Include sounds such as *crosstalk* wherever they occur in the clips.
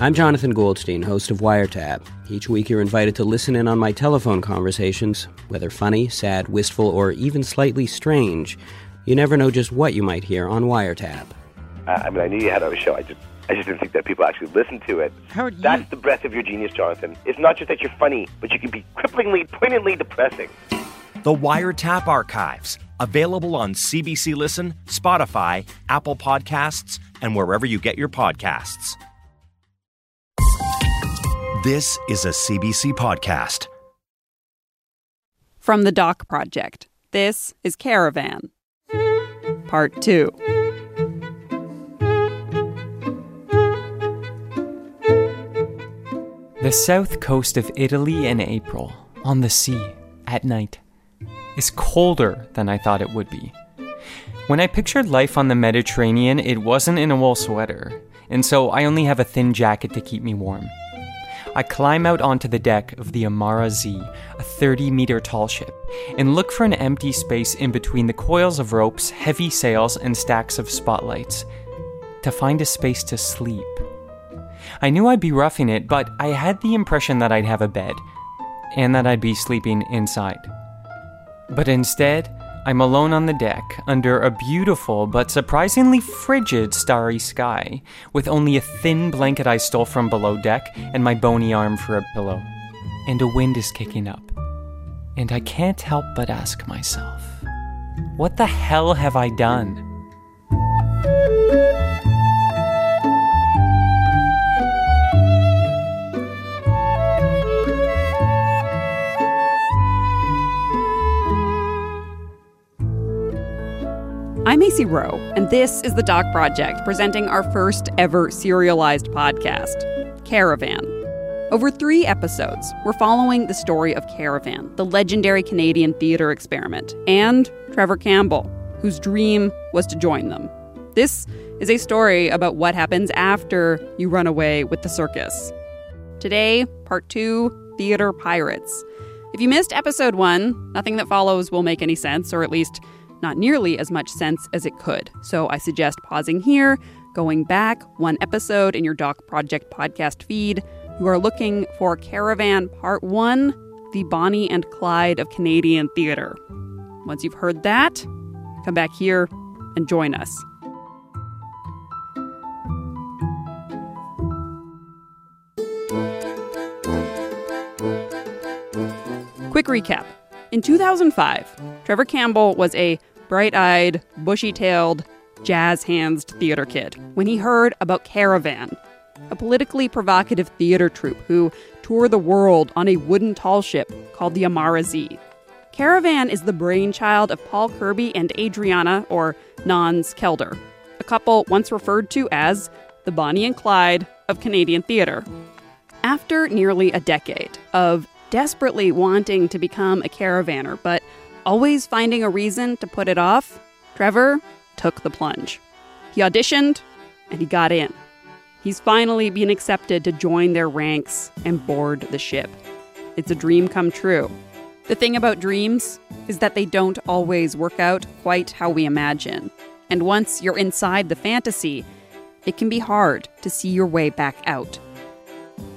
I'm Jonathan Goldstein, host of Wiretap. Each week you're invited to listen in on my telephone conversations, whether funny, sad, wistful, or even slightly strange. You never know just what you might hear on Wiretap. Uh, I mean, I knew you had a show. I just, I just didn't think that people actually listened to it. Howard, you- That's the breadth of your genius, Jonathan. It's not just that you're funny, but you can be cripplingly, poignantly depressing. The Wiretap Archives, available on CBC Listen, Spotify, Apple Podcasts, and wherever you get your podcasts. This is a CBC podcast. From the Doc Project, this is Caravan. Part 2. The south coast of Italy in April, on the sea, at night, is colder than I thought it would be. When I pictured life on the Mediterranean, it wasn't in a wool sweater, and so I only have a thin jacket to keep me warm. I climb out onto the deck of the Amara Zee, a 30 meter tall ship, and look for an empty space in between the coils of ropes, heavy sails, and stacks of spotlights to find a space to sleep. I knew I'd be roughing it, but I had the impression that I'd have a bed, and that I'd be sleeping inside. But instead, I'm alone on the deck under a beautiful but surprisingly frigid starry sky, with only a thin blanket I stole from below deck and my bony arm for a pillow. And a wind is kicking up. And I can't help but ask myself, what the hell have I done? I'm Acey Rowe, and this is the Doc Project, presenting our first ever serialized podcast, Caravan. Over three episodes, we're following the story of Caravan, the legendary Canadian theater experiment, and Trevor Campbell, whose dream was to join them. This is a story about what happens after you run away with the circus. Today, part two Theater Pirates. If you missed episode one, nothing that follows will make any sense, or at least not nearly as much sense as it could. So I suggest pausing here, going back one episode in your Doc Project podcast feed. You are looking for Caravan Part 1 The Bonnie and Clyde of Canadian Theatre. Once you've heard that, come back here and join us. Quick recap. In 2005, Trevor Campbell was a bright eyed, bushy tailed, jazz hands theater kid when he heard about Caravan, a politically provocative theater troupe who tour the world on a wooden tall ship called the Amara Zee. Caravan is the brainchild of Paul Kirby and Adriana, or Nans Kelder, a couple once referred to as the Bonnie and Clyde of Canadian theater. After nearly a decade of desperately wanting to become a caravaner, but always finding a reason to put it off, Trevor took the plunge. He auditioned and he got in. He's finally been accepted to join their ranks and board the ship. It's a dream come true. The thing about dreams is that they don't always work out quite how we imagine. And once you're inside the fantasy, it can be hard to see your way back out.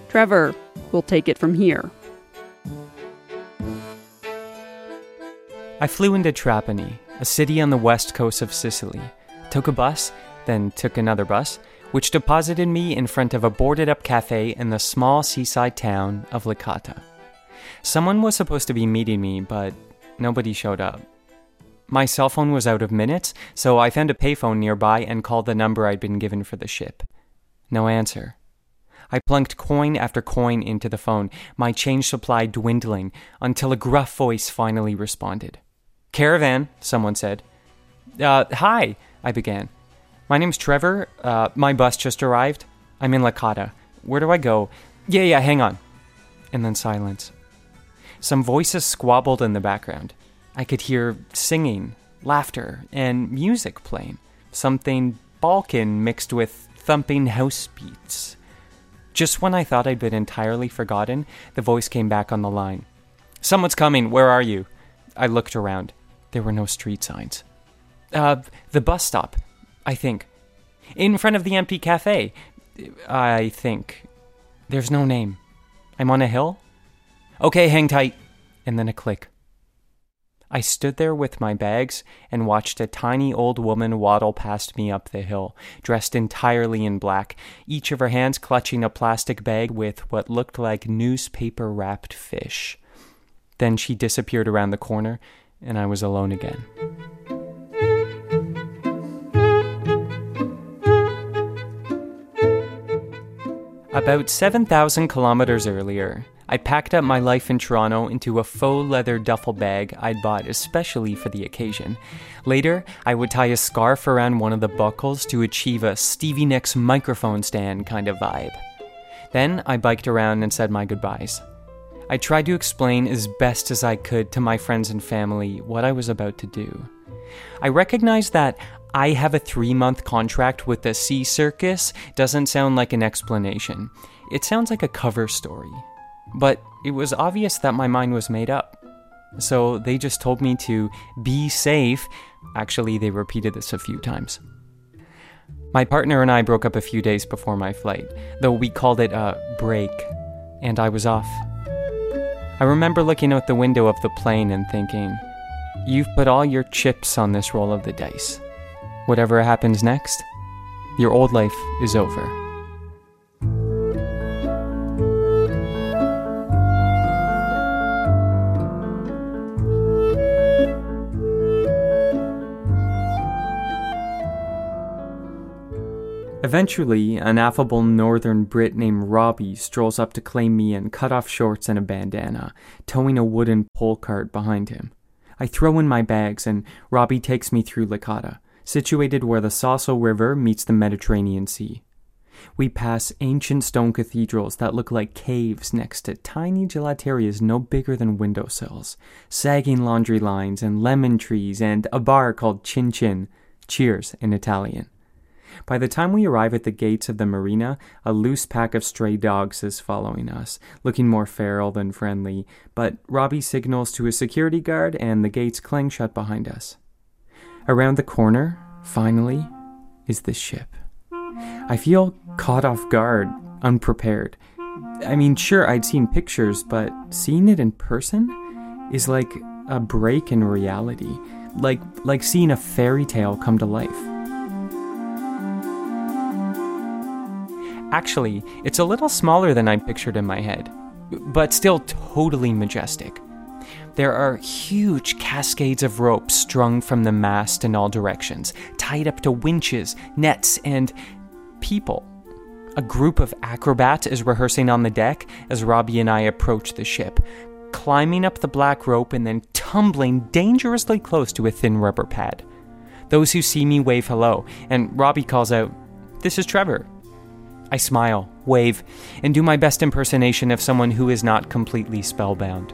Trevor will take it from here. I flew into Trapani, a city on the west coast of Sicily, took a bus, then took another bus, which deposited me in front of a boarded up cafe in the small seaside town of Licata. Someone was supposed to be meeting me, but nobody showed up. My cell phone was out of minutes, so I found a payphone nearby and called the number I'd been given for the ship. No answer. I plunked coin after coin into the phone, my change supply dwindling, until a gruff voice finally responded. Caravan, someone said. Uh, hi, I began. My name's Trevor. Uh, my bus just arrived. I'm in Licata. Where do I go? Yeah, yeah, hang on. And then silence. Some voices squabbled in the background. I could hear singing, laughter, and music playing. Something Balkan mixed with thumping house beats. Just when I thought I'd been entirely forgotten, the voice came back on the line. Someone's coming. Where are you? I looked around. There were no street signs. Uh, the bus stop, I think. In front of the empty cafe, I think. There's no name. I'm on a hill? Okay, hang tight. And then a click. I stood there with my bags and watched a tiny old woman waddle past me up the hill, dressed entirely in black, each of her hands clutching a plastic bag with what looked like newspaper wrapped fish. Then she disappeared around the corner, and I was alone again. About 7,000 kilometers earlier, I packed up my life in Toronto into a faux leather duffel bag I'd bought especially for the occasion. Later, I would tie a scarf around one of the buckles to achieve a Stevie Nicks microphone stand kind of vibe. Then I biked around and said my goodbyes. I tried to explain as best as I could to my friends and family what I was about to do. I recognized that I have a three month contract with the Sea Circus doesn't sound like an explanation. It sounds like a cover story. But it was obvious that my mind was made up. So they just told me to be safe. Actually, they repeated this a few times. My partner and I broke up a few days before my flight, though we called it a break, and I was off. I remember looking out the window of the plane and thinking, You've put all your chips on this roll of the dice. Whatever happens next, your old life is over. Eventually, an affable northern Brit named Robbie strolls up to claim me in cut off shorts and a bandana, towing a wooden pole cart behind him. I throw in my bags, and Robbie takes me through Licata situated where the Salso River meets the Mediterranean Sea. We pass ancient stone cathedrals that look like caves next to tiny gelaterias no bigger than windowsills, sagging laundry lines and lemon trees, and a bar called Chin Chin, cheers in Italian. By the time we arrive at the gates of the marina, a loose pack of stray dogs is following us, looking more feral than friendly, but Robbie signals to a security guard and the gates clang shut behind us. Around the corner, finally, is the ship. I feel caught off guard, unprepared. I mean, sure, I'd seen pictures, but seeing it in person is like a break in reality, like like seeing a fairy tale come to life. Actually, it's a little smaller than I pictured in my head, but still totally majestic. There are huge cascades of rope strung from the mast in all directions, tied up to winches, nets, and people. A group of acrobats is rehearsing on the deck as Robbie and I approach the ship, climbing up the black rope and then tumbling dangerously close to a thin rubber pad. Those who see me wave hello, and Robbie calls out, This is Trevor. I smile, wave, and do my best impersonation of someone who is not completely spellbound.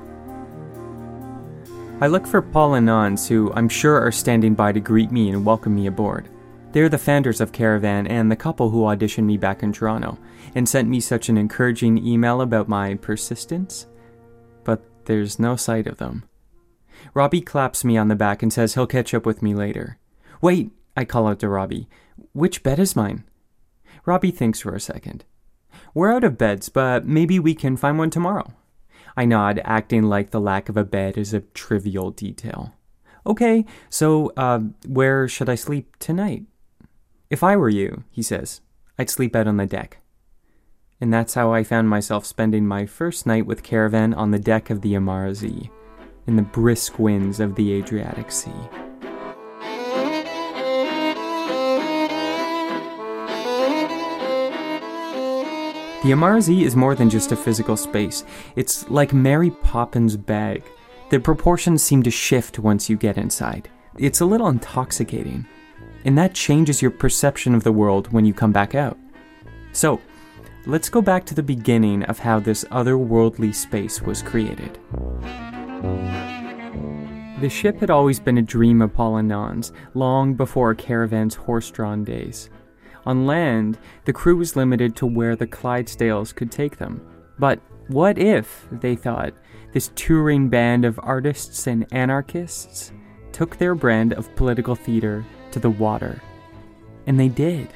I look for Paul and Nans, who I'm sure are standing by to greet me and welcome me aboard. They're the founders of Caravan and the couple who auditioned me back in Toronto and sent me such an encouraging email about my persistence. But there's no sight of them. Robbie claps me on the back and says he'll catch up with me later. Wait, I call out to Robbie. Which bed is mine? Robbie thinks for a second. We're out of beds, but maybe we can find one tomorrow. I nod, acting like the lack of a bed is a trivial detail. Okay, so, uh, where should I sleep tonight? If I were you, he says, I'd sleep out on the deck. And that's how I found myself spending my first night with Caravan on the deck of the Amara Zee, in the brisk winds of the Adriatic Sea. The Amara Zee is more than just a physical space. It's like Mary Poppins' bag. The proportions seem to shift once you get inside. It's a little intoxicating. And that changes your perception of the world when you come back out. So, let's go back to the beginning of how this otherworldly space was created. The ship had always been a dream of and long before Caravan's horse drawn days. On land, the crew was limited to where the Clydesdales could take them. But what if, they thought, this touring band of artists and anarchists took their brand of political theater to the water? And they did.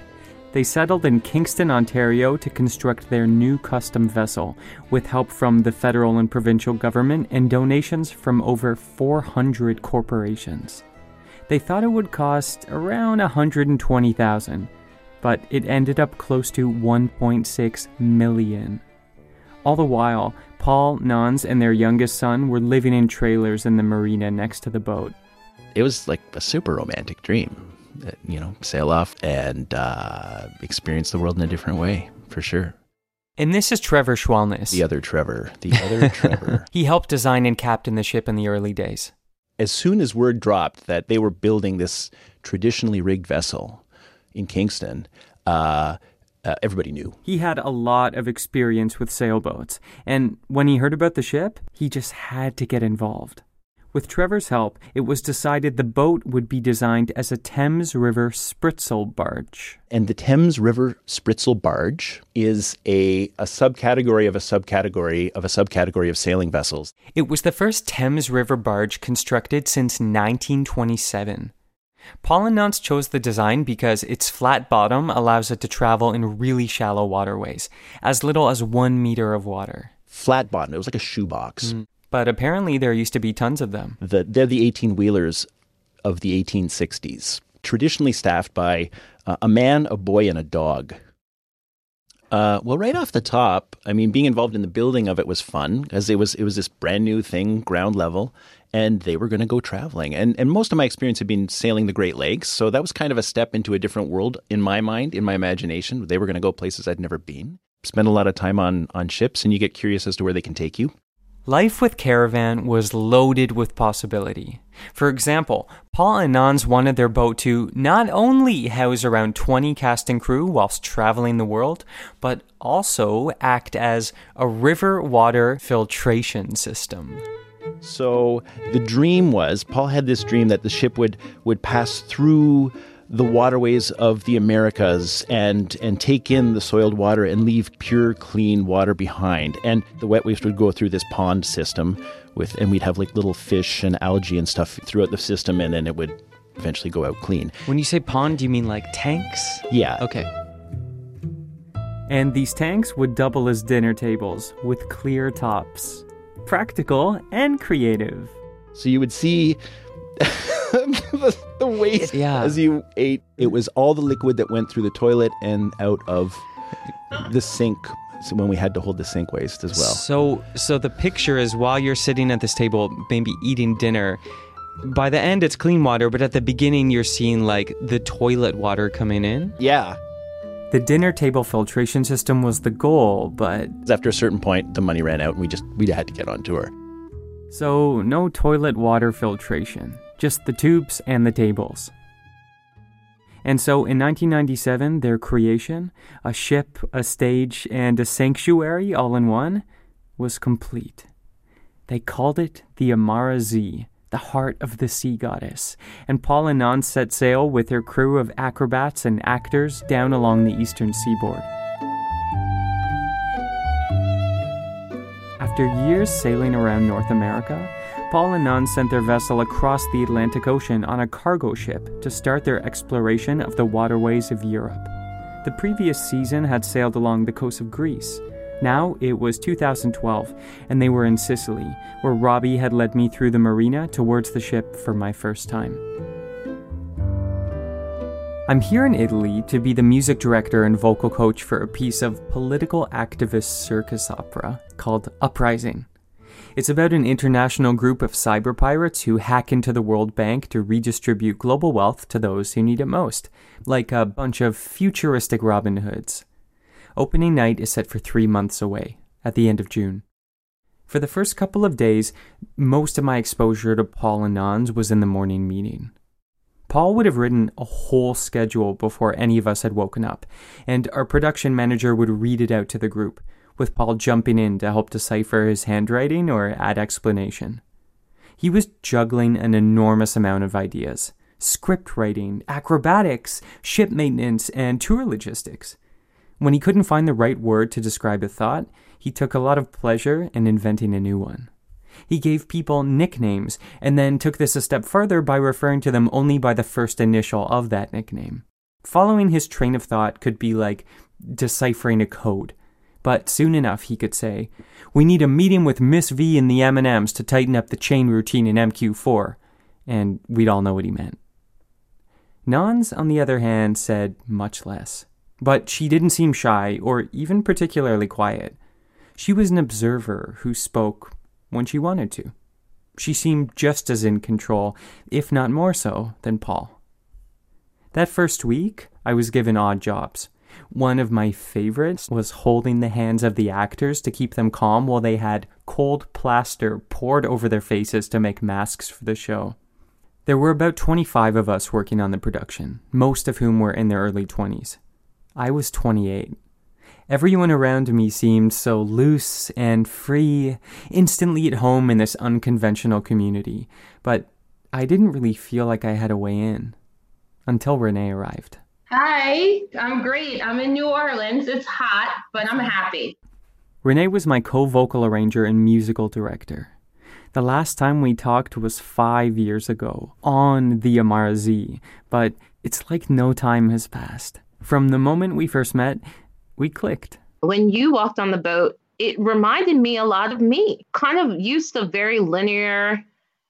They settled in Kingston, Ontario to construct their new custom vessel with help from the federal and provincial government and donations from over 400 corporations. They thought it would cost around 120,000, but it ended up close to 1.6 million. All the while, Paul, Nans, and their youngest son were living in trailers in the marina next to the boat. It was like a super romantic dream you know, sail off and uh, experience the world in a different way, for sure. And this is Trevor Schwalnus. The other Trevor. The *laughs* other Trevor. He helped design and captain the ship in the early days. As soon as word dropped that they were building this traditionally rigged vessel in Kingston, uh, uh, everybody knew. He had a lot of experience with sailboats, and when he heard about the ship, he just had to get involved. With Trevor's help, it was decided the boat would be designed as a Thames River spritsail barge. And the Thames River spritsail barge is a, a subcategory of a subcategory of a subcategory of sailing vessels. It was the first Thames River barge constructed since 1927. Paul chose the design because its flat bottom allows it to travel in really shallow waterways, as little as one meter of water. Flat bottom, it was like a shoebox. Mm but apparently there used to be tons of them. The, they're the 18 wheelers of the 1860s, traditionally staffed by uh, a man, a boy, and a dog. Uh, well, right off the top, I mean, being involved in the building of it was fun because it was it was this brand new thing, ground level, and they were going to go traveling. And and most of my experience had been sailing the Great Lakes, so that was kind of a step into a different world in my mind, in my imagination. They were going to go places I'd never been. Spend a lot of time on on ships, and you get curious as to where they can take you. Life with Caravan was loaded with possibility. For example, Paul and Nans wanted their boat to not only house around 20 casting crew whilst traveling the world, but also act as a river water filtration system. So the dream was Paul had this dream that the ship would would pass through the waterways of the Americas and and take in the soiled water and leave pure clean water behind. And the wet waste would go through this pond system with and we'd have like little fish and algae and stuff throughout the system and then it would eventually go out clean. When you say pond, do you mean like tanks? Yeah. Okay. And these tanks would double as dinner tables with clear tops. Practical and creative. So you would see *laughs* the, the waste yeah. as you ate. It was all the liquid that went through the toilet and out of the sink when we had to hold the sink waste as well. So, so the picture is while you're sitting at this table, maybe eating dinner. By the end, it's clean water, but at the beginning, you're seeing like the toilet water coming in. Yeah. The dinner table filtration system was the goal, but after a certain point, the money ran out, and we just we had to get on tour. So, no toilet water filtration just the tubes and the tables. And so in 1997, their creation, a ship, a stage, and a sanctuary all in one, was complete. They called it the Amara Zee, the heart of the sea goddess, and Paul and Nans set sail with their crew of acrobats and actors down along the eastern seaboard. After years sailing around North America, Paul and Nans sent their vessel across the Atlantic Ocean on a cargo ship to start their exploration of the waterways of Europe. The previous season had sailed along the coast of Greece. Now it was 2012, and they were in Sicily, where Robbie had led me through the marina towards the ship for my first time. I'm here in Italy to be the music director and vocal coach for a piece of political activist circus opera called Uprising. It's about an international group of cyber pirates who hack into the World Bank to redistribute global wealth to those who need it most, like a bunch of futuristic Robin Hoods. Opening night is set for three months away, at the end of June. For the first couple of days, most of my exposure to Paul and Nans was in the morning meeting. Paul would have written a whole schedule before any of us had woken up, and our production manager would read it out to the group, with Paul jumping in to help decipher his handwriting or add explanation. He was juggling an enormous amount of ideas script writing, acrobatics, ship maintenance, and tour logistics. When he couldn't find the right word to describe a thought, he took a lot of pleasure in inventing a new one. He gave people nicknames and then took this a step further by referring to them only by the first initial of that nickname. Following his train of thought could be like deciphering a code. But soon enough, he could say, "We need a meeting with Miss V and the M&Ms to tighten up the chain routine in MQ4," and we'd all know what he meant. Nans, on the other hand, said much less. But she didn't seem shy or even particularly quiet. She was an observer who spoke when she wanted to. She seemed just as in control, if not more so, than Paul. That first week, I was given odd jobs. One of my favorites was holding the hands of the actors to keep them calm while they had cold plaster poured over their faces to make masks for the show. There were about 25 of us working on the production, most of whom were in their early 20s. I was 28. Everyone around me seemed so loose and free, instantly at home in this unconventional community, but I didn't really feel like I had a way in until Renee arrived. Hi, I'm great. I'm in New Orleans. It's hot, but I'm happy. Renee was my co vocal arranger and musical director. The last time we talked was five years ago on the Amara Zee, but it's like no time has passed. From the moment we first met, we clicked. When you walked on the boat, it reminded me a lot of me. Kind of used to very linear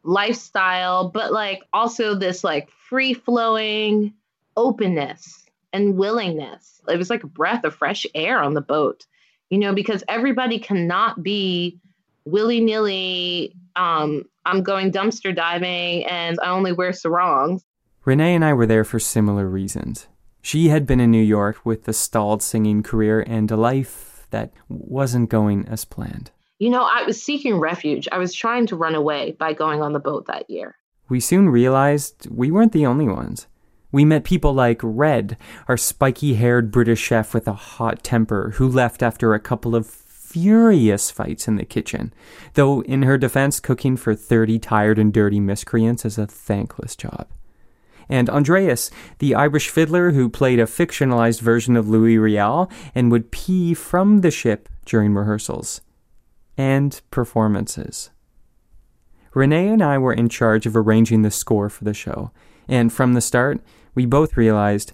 lifestyle, but like also this like free flowing openness and willingness. It was like a breath of fresh air on the boat, you know, because everybody cannot be willy nilly. Um, I'm going dumpster diving and I only wear sarongs. Renee and I were there for similar reasons. She had been in New York with a stalled singing career and a life that wasn't going as planned. You know, I was seeking refuge. I was trying to run away by going on the boat that year. We soon realized we weren't the only ones. We met people like Red, our spiky haired British chef with a hot temper, who left after a couple of furious fights in the kitchen, though in her defense, cooking for 30 tired and dirty miscreants is a thankless job and Andreas, the Irish fiddler who played a fictionalized version of Louis Riel and would pee from the ship during rehearsals and performances. Renee and I were in charge of arranging the score for the show, and from the start, we both realized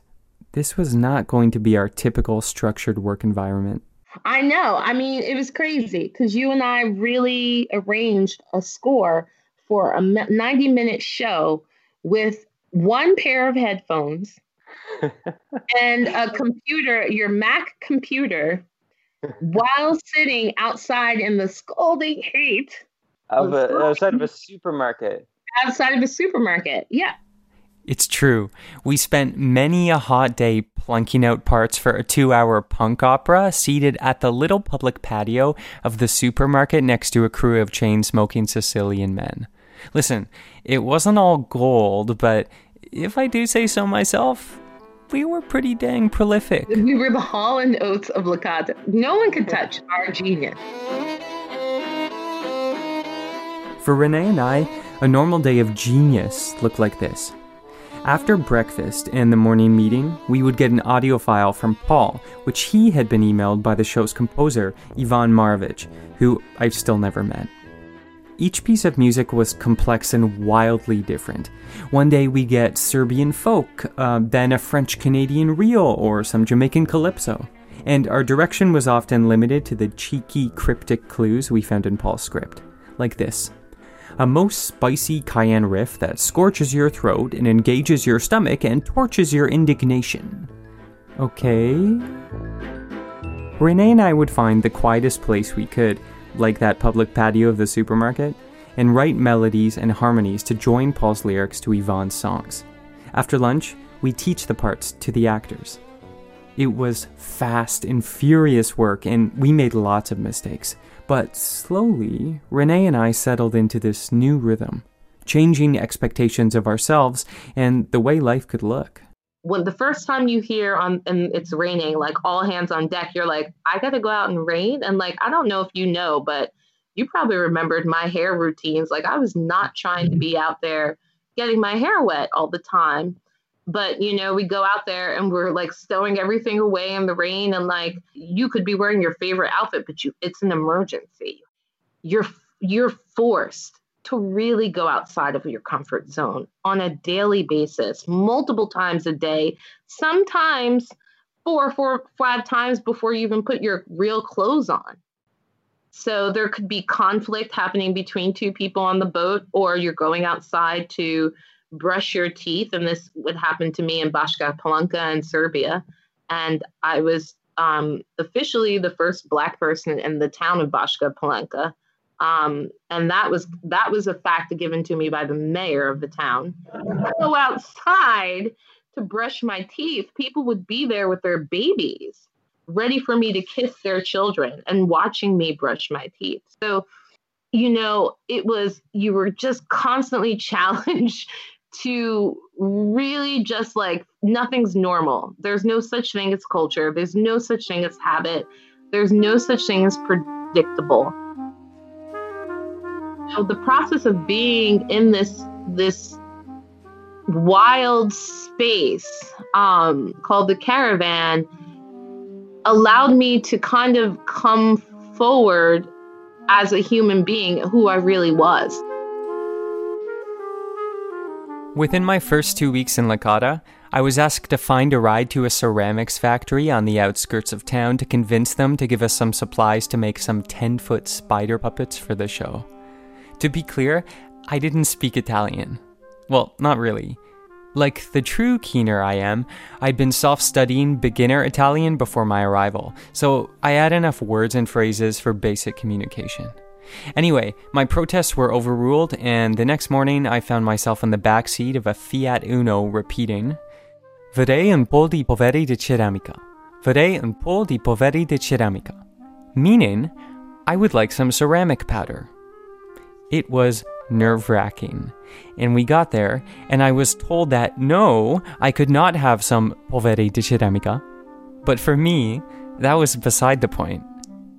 this was not going to be our typical structured work environment. I know. I mean, it was crazy because you and I really arranged a score for a 90 minute show with one pair of headphones *laughs* and a computer, your Mac computer, while sitting outside in the scalding heat of a, outside of a *laughs* supermarket. Outside of a supermarket, yeah. It's true. We spent many a hot day plunking out parts for a two hour punk opera seated at the little public patio of the supermarket next to a crew of chain smoking Sicilian men. Listen, it wasn't all gold, but if I do say so myself, we were pretty dang prolific. *laughs* We were the Hall and Oates of Licata. No one could touch our genius. For Renee and I, a normal day of genius looked like this. After breakfast and the morning meeting, we would get an audio file from Paul, which he had been emailed by the show's composer, Ivan Marovich, who I've still never met. Each piece of music was complex and wildly different. One day we get Serbian folk, uh, then a French Canadian reel, or some Jamaican calypso. And our direction was often limited to the cheeky, cryptic clues we found in Paul's script. Like this a most spicy cayenne riff that scorches your throat and engages your stomach and torches your indignation. Okay? Renee and I would find the quietest place we could like that public patio of the supermarket, and write melodies and harmonies to join Paul's lyrics to Ivan's songs. After lunch, we teach the parts to the actors. It was fast and furious work, and we made lots of mistakes. But slowly, Renee and I settled into this new rhythm, changing expectations of ourselves and the way life could look when the first time you hear on and it's raining like all hands on deck you're like i gotta go out and rain? And like i don't know if you know but you probably remembered my hair routines. Like i was not trying to be out there getting my hair wet all the time. But you know we go out there and we're like stowing everything away in the rain and like you could be wearing your favorite outfit but you it's an emergency. You're you're forced to really go outside of your comfort zone on a daily basis, multiple times a day, sometimes four, four, five times before you even put your real clothes on. So there could be conflict happening between two people on the boat, or you're going outside to brush your teeth. And this would happen to me in Bačka Palanka in Serbia. And I was um, officially the first Black person in the town of Bačka Palanka. Um, and that was that was a fact given to me by the mayor of the town. I go outside to brush my teeth. People would be there with their babies, ready for me to kiss their children and watching me brush my teeth. So, you know, it was you were just constantly *laughs* challenged to really just like nothing's normal. There's no such thing as culture. There's no such thing as habit. There's no such thing as predictable know, the process of being in this this wild space um, called the caravan allowed me to kind of come forward as a human being who I really was. Within my first two weeks in Licata, I was asked to find a ride to a ceramics factory on the outskirts of town to convince them to give us some supplies to make some 10 foot spider puppets for the show. To be clear, I didn't speak Italian. Well, not really. Like the true keener I am, I'd been self studying beginner Italian before my arrival, so I had enough words and phrases for basic communication. Anyway, my protests were overruled, and the next morning I found myself in the back seat of a Fiat Uno repeating, Vorrei un po' di poveri di ceramica. Vorrei un po' di poveri di ceramica. Meaning, I would like some ceramic powder. It was nerve wracking. And we got there, and I was told that no, I could not have some poveri di ceramica. But for me, that was beside the point.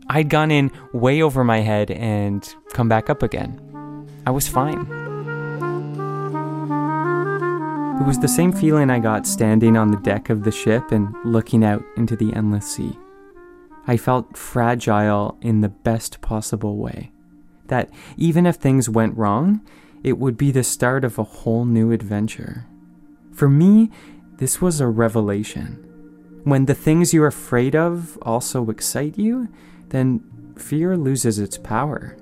I'd gone in way over my head and come back up again. I was fine. It was the same feeling I got standing on the deck of the ship and looking out into the endless sea. I felt fragile in the best possible way that even if things went wrong, it would be the start of a whole new adventure. For me, this was a revelation. When the things you're afraid of also excite you, then fear loses its power.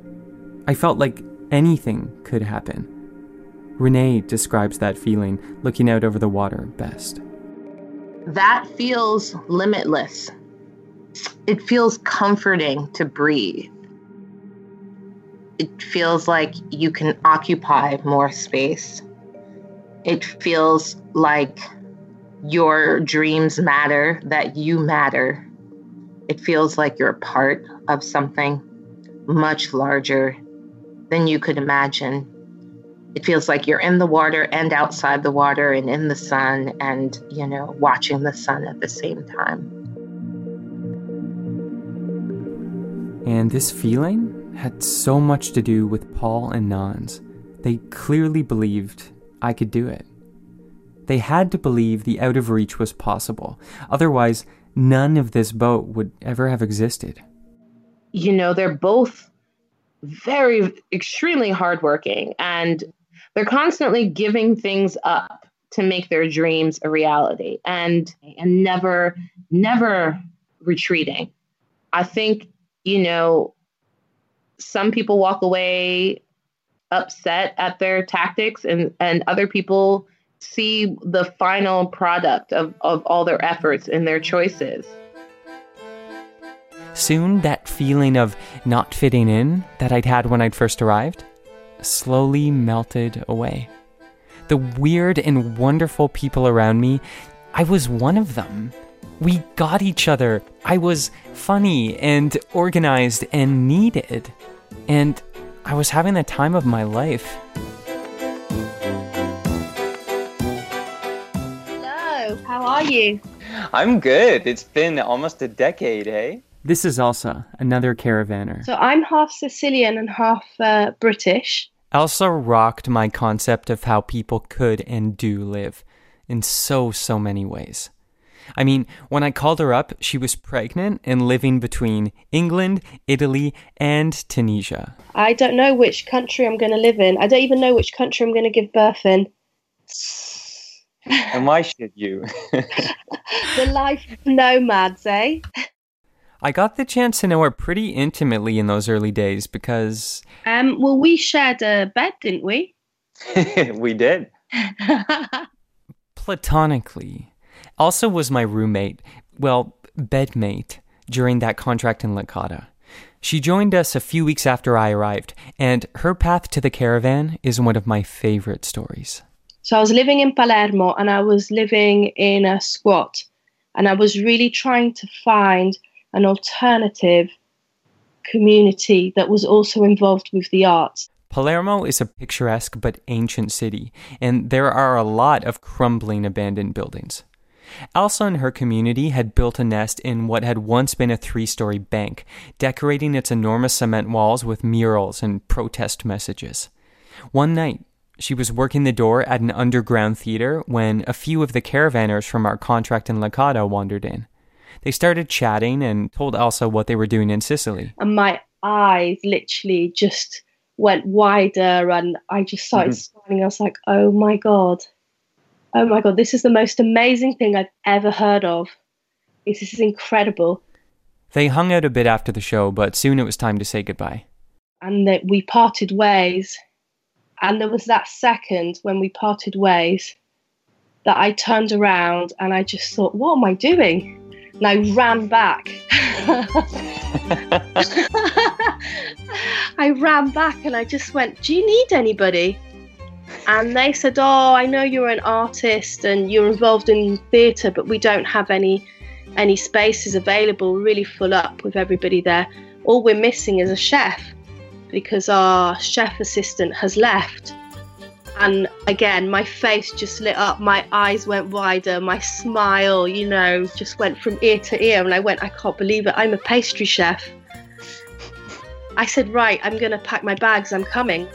I felt like anything could happen. Renee describes that feeling looking out over the water best. That feels limitless. It feels comforting to breathe it feels like you can occupy more space. It feels like your dreams matter, that you matter. It feels like you're a part of something much larger than you could imagine. It feels like you're in the water and outside the water and in the sun and, you know, watching the sun at the same time. And this feeling had so much to do with Paul and Nans. They clearly believed I could do it. They had to believe the out of reach was possible. Otherwise, none of this boat would ever have existed. You know, they're both very, extremely hardworking and they're constantly giving things up to make their dreams a reality and and never never retreating i think you know some people walk away upset at their tactics and, and other people see the final product of, of all their efforts and their choices. Soon, that feeling of not fitting in that I'd had when I'd first arrived slowly melted away. The weird and wonderful people around me, I was one of them. We got each other. I was funny and organized and needed. And I was having the time of my life. Hello, how are you? I'm good. It's been almost a decade, eh? This is Elsa, another caravaner. So I'm half Sicilian and half uh, British. Elsa rocked my concept of how people could and do live in so, so many ways. I mean, when I called her up, she was pregnant and living between England, Italy, and Tunisia. I don't know which country I'm going to live in. I don't even know which country I'm going to give birth in. And why should you? *laughs* The life of nomads, eh? I got the chance to know her pretty intimately in those early days because Um, well, we shared a bed, didn't we? *laughs* we did. *laughs* platonically, Elsa was my roommate, well, bedmate, during that contract in Licata. She joined us a few weeks after I arrived, and her path to the caravan is one of my favorite stories. So I was living in Palermo and I was living in a squat and I was really trying to find an alternative community that was also involved with the arts. Palermo is a picturesque but ancient city, and there are a lot of crumbling abandoned buildings. Elsa and her community had built a nest in what had once been a three story bank, decorating its enormous cement walls with murals and protest messages. One night, she was working the door at an underground theater when a few of the caravanners from our contract in Licata wandered in. They started chatting and told Elsa what they were doing in Sicily. And my eyes literally just went wider and I just started mm-hmm. smiling. I was like, oh my God. Oh my God, this is the most amazing thing I've ever heard of. This is incredible. They hung out a bit after the show, but soon it was time to say goodbye. and that we parted ways. And there was that second when we parted ways that I turned around and I just thought, what am I doing? And I ran back. *laughs* *laughs* I ran back and I just went, Do you need anybody? And they said, Oh, I know you're an artist and you're involved in theatre, but we don't have any any spaces available, We're really full up with everybody there. All we're missing is a chef because our chef assistant has left. And again, my face just lit up, my eyes went wider, my smile, you know, just went from ear to ear. And I went, I can't believe it, I'm a pastry chef. I said, Right, I'm going to pack my bags, I'm coming.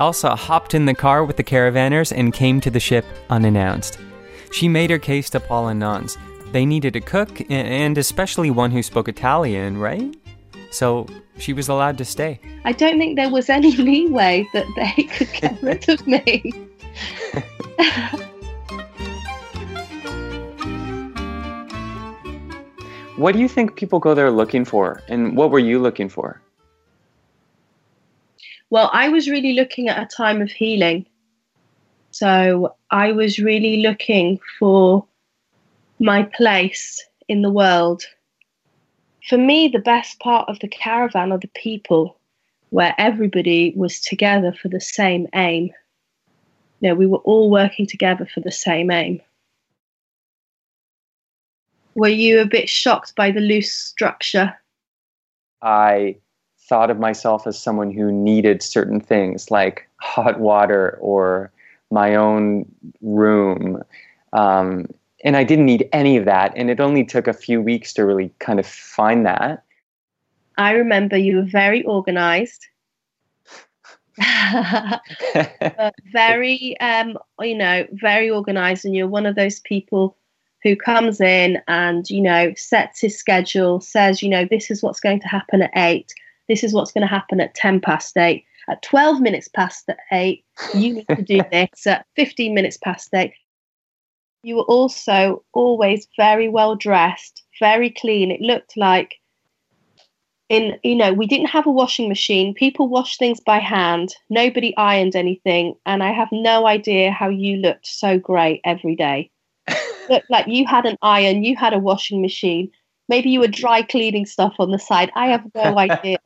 Elsa hopped in the car with the caravanners and came to the ship unannounced. She made her case to Paul and Nans. They needed a cook, and especially one who spoke Italian, right? So she was allowed to stay. I don't think there was any *laughs* leeway that they could get rid of me. *laughs* What do you think people go there looking for? And what were you looking for? Well, I was really looking at a time of healing. So I was really looking for my place in the world. For me, the best part of the caravan are the people where everybody was together for the same aim. You know, we were all working together for the same aim. Were you a bit shocked by the loose structure? I thought of myself as someone who needed certain things like hot water or my own room. Um, and I didn't need any of that. And it only took a few weeks to really kind of find that. I remember you were very organized. *laughs* *laughs* very um you know very organized and you're one of those people who comes in and you know sets his schedule says you know this is what's going to happen at 8 this is what's going to happen at 10 past 8 at 12 minutes past 8 you need to do *laughs* this. At 15 minutes past 8 you were also always very well dressed very clean. It looked like in you know we didn't have a washing machine. People wash things by hand. Nobody ironed anything. And i have no idea how you looked so great every day. *laughs* Looked like you had an iron you had a washing machine. Maybe you were dry cleaning stuff on the side. I have no *laughs* idea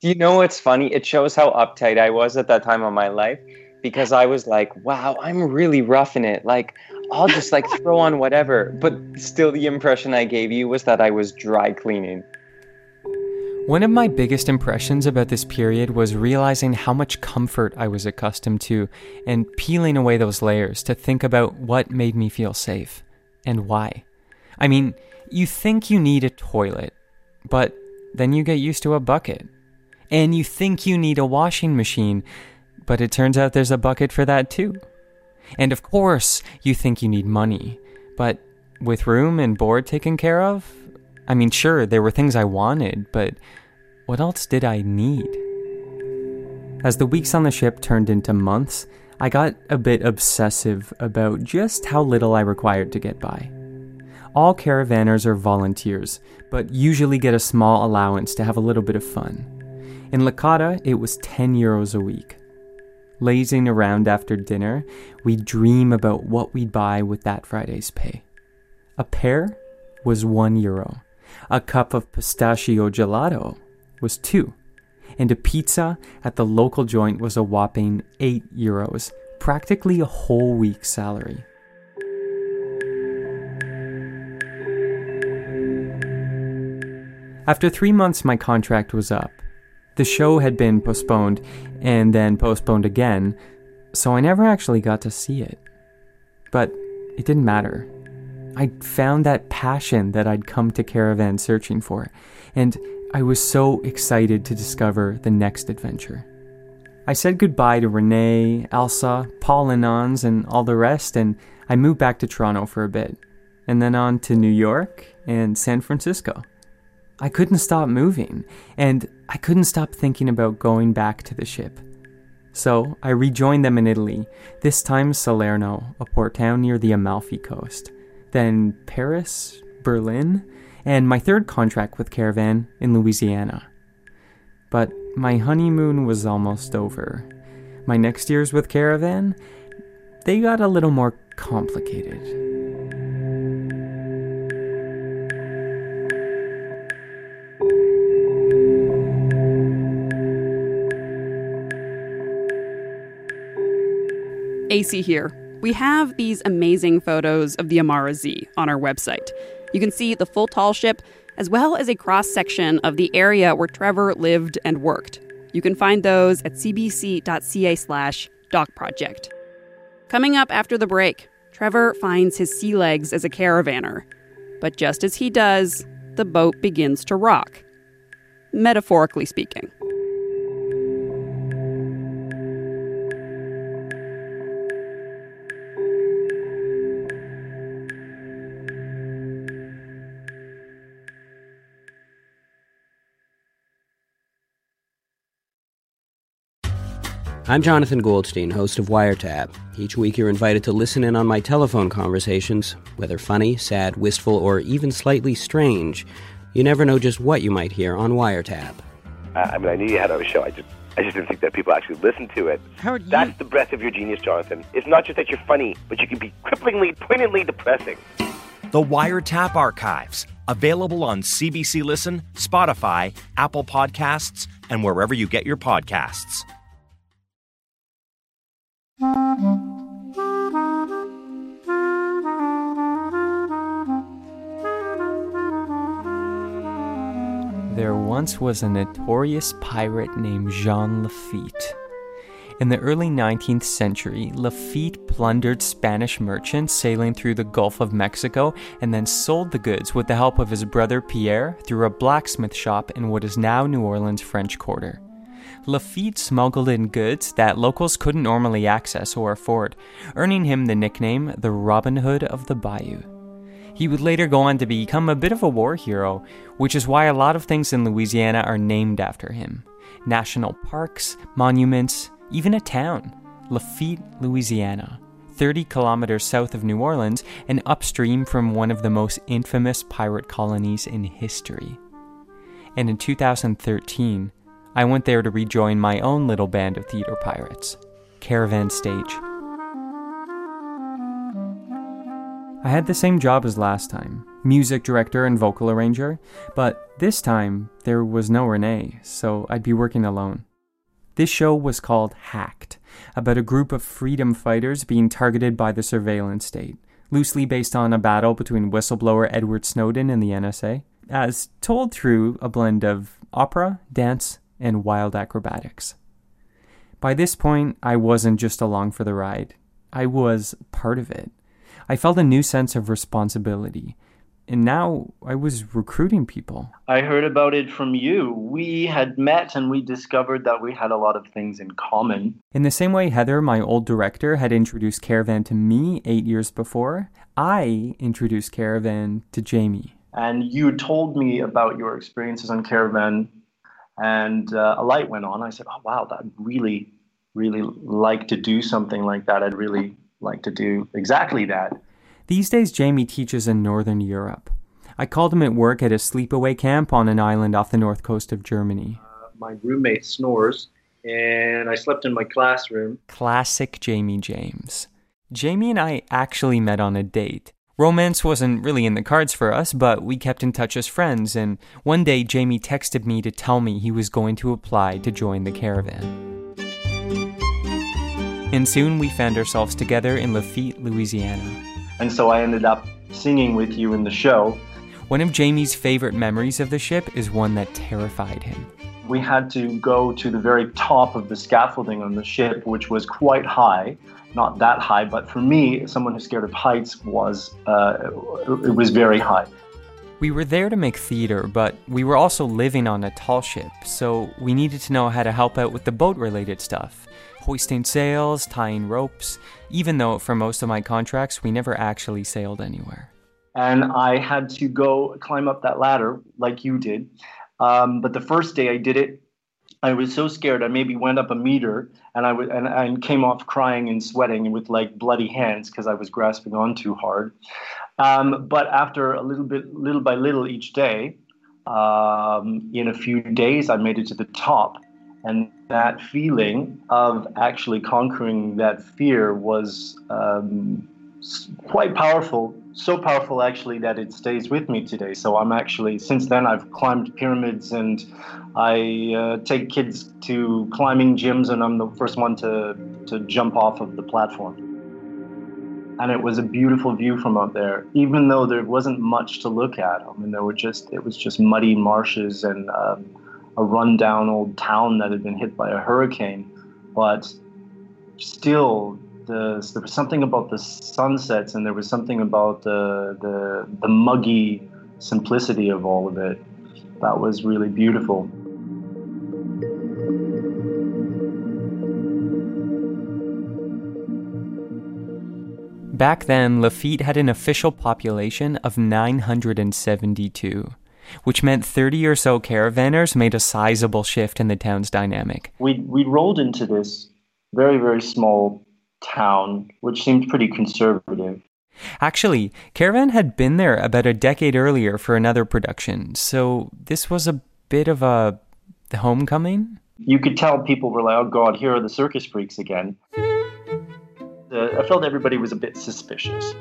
you know what's funny? It shows how uptight I was at that time of my life because I was like, wow, I'm really roughing it. Like, I'll just like throw on whatever. But still, the impression I gave you was that I was dry cleaning. One of my biggest impressions about this period was realizing how much comfort I was accustomed to and peeling away those layers to think about what made me feel safe and why. I mean, you think you need a toilet, but then you get used to a bucket. And you think you need a washing machine, but it turns out there's a bucket for that too. And of course, you think you need money, But with room and board taken care of, I mean, sure, there were things I wanted, but what else did I need? As the weeks on the ship turned into months, I got a bit obsessive about just how little I required to get by. All caravanners are volunteers, but usually get a small allowance to have a little bit of fun. In Licata, it was 10 euros a week. Lazing around after dinner, we'd dream about what we'd buy with that Friday's pay. A pear was 1 euro. A cup of pistachio gelato was 2. And a pizza at the local joint was a whopping 8 euros, practically a whole week's salary. After three months, my contract was up. The show had been postponed and then postponed again, so I never actually got to see it. But it didn't matter. I found that passion that I'd come to Caravan searching for, and I was so excited to discover the next adventure. I said goodbye to Renee, Elsa, Paul and Nans, and all the rest, and I moved back to Toronto for a bit, and then on to New York and San Francisco. I couldn't stop moving, and I couldn't stop thinking about going back to the ship. So I rejoined them in Italy, this time Salerno, a port town near the Amalfi coast, then Paris, Berlin, and my third contract with Caravan in Louisiana. But my honeymoon was almost over. My next years with Caravan, they got a little more complicated. Acey here. We have these amazing photos of the Amara Zee on our website. You can see the full tall ship as well as a cross section of the area where Trevor lived and worked. You can find those at cbc.ca/slash docproject. Coming up after the break, Trevor finds his sea legs as a caravanner. But just as he does, the boat begins to rock. Metaphorically speaking. I'm Jonathan Goldstein, host of Wiretap. Each week you're invited to listen in on my telephone conversations, whether funny, sad, wistful, or even slightly strange. You never know just what you might hear on Wiretap. Uh, I mean, I knew you had a show. I just, I just didn't think that people actually listened to it. Howard, That's the breadth of your genius, Jonathan. It's not just that you're funny, but you can be cripplingly, poignantly depressing. The Wiretap Archives, available on CBC Listen, Spotify, Apple Podcasts, and wherever you get your podcasts. Once was a notorious pirate named Jean Lafitte. In the early 19th century, Lafitte plundered Spanish merchants sailing through the Gulf of Mexico and then sold the goods with the help of his brother Pierre through a blacksmith shop in what is now New Orleans French Quarter. Lafitte smuggled in goods that locals couldn't normally access or afford, earning him the nickname the Robin Hood of the Bayou. He would later go on to become a bit of a war hero, which is why a lot of things in Louisiana are named after him national parks, monuments, even a town, Lafitte, Louisiana, 30 kilometers south of New Orleans and upstream from one of the most infamous pirate colonies in history. And in 2013, I went there to rejoin my own little band of theater pirates, Caravan Stage. I had the same job as last time music director and vocal arranger, but this time there was no Renee, so I'd be working alone. This show was called Hacked, about a group of freedom fighters being targeted by the surveillance state, loosely based on a battle between whistleblower Edward Snowden and the NSA, as told through a blend of opera, dance, and wild acrobatics. By this point, I wasn't just along for the ride, I was part of it. I felt a new sense of responsibility. and now I was recruiting people. I heard about it from you. We had met and we discovered that we had a lot of things in common. In the same way Heather, my old director, had introduced Caravan to me eight years before, I introduced Caravan to Jamie. And you told me about your experiences on Caravan, and uh, a light went on. I said, Oh, wow, I'd really, really like to do something like that. I'd really like to do exactly that. These days, Jamie teaches in Northern Europe. I called him at work at a sleepaway camp on an island off the north coast of Germany. Uh, my roommate snores, and I slept in my classroom. Classic Jamie James. Jamie and I actually met on a date. Romance wasn't really in the cards for us, but we kept in touch as friends, and one day Jamie texted me to tell me he was going to apply to join the caravan. And soon we found ourselves together in Lafitte, Louisiana. And so I ended up singing with you in the show. One of Jamie's favorite memories of the ship is one that terrified him. We had to go to the very top of the scaffolding on the ship, which was quite high. Not that high, but for me, someone who's scared of heights, was uh, it was very high. We were there to make theater, but we were also living on a tall ship, so we needed to know how to help out with the boat related stuff hoisting sails, tying ropes, even though for most of my contracts we never actually sailed anywhere. And I had to go climb up that ladder like you did. Um, but the first day I did it, I was so scared. I maybe went up a meter and I w- and, and came off crying and sweating and with like bloody hands because I was grasping on too hard. Um, but after a little bit, little by little each day, um, in a few days, I made it to the top. And that feeling of actually conquering that fear was um, quite powerful. So powerful, actually, that it stays with me today. So I'm actually, since then, I've climbed pyramids and I uh, take kids to climbing gyms, and I'm the first one to, to jump off of the platform. And it was a beautiful view from up there, even though there wasn't much to look at. I mean, there were just, it was just muddy marshes and um, a rundown old town that had been hit by a hurricane, but still the, there was something about the sunsets and there was something about the, the, the muggy simplicity of all of it that was really beautiful. Back then, Lafitte had an official population of 972 which meant 30 or so caravanners made a sizable shift in the town's dynamic. We, we rolled into this very, very small town, which seemed pretty conservative. Actually, Caravan had been there about a decade earlier for another production, so this was a bit of a homecoming. You could tell people were like, oh god, here are the circus freaks again. Uh, I felt everybody was a bit suspicious.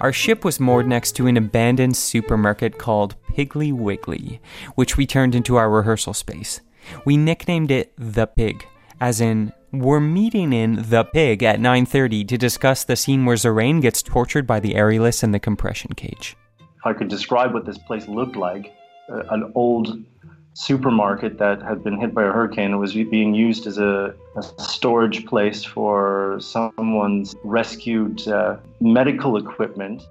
Our ship was moored next to an abandoned supermarket called Piggly Wiggly, which we turned into our rehearsal space. We nicknamed it The Pig, as in we're meeting in The Pig at 9:30 to discuss the scene where Zoraine gets tortured by the aerialists in the compression cage. If I could describe what this place looked like, uh, an old supermarket that had been hit by a hurricane and was being used as a, a storage place for someone's rescued uh, medical equipment.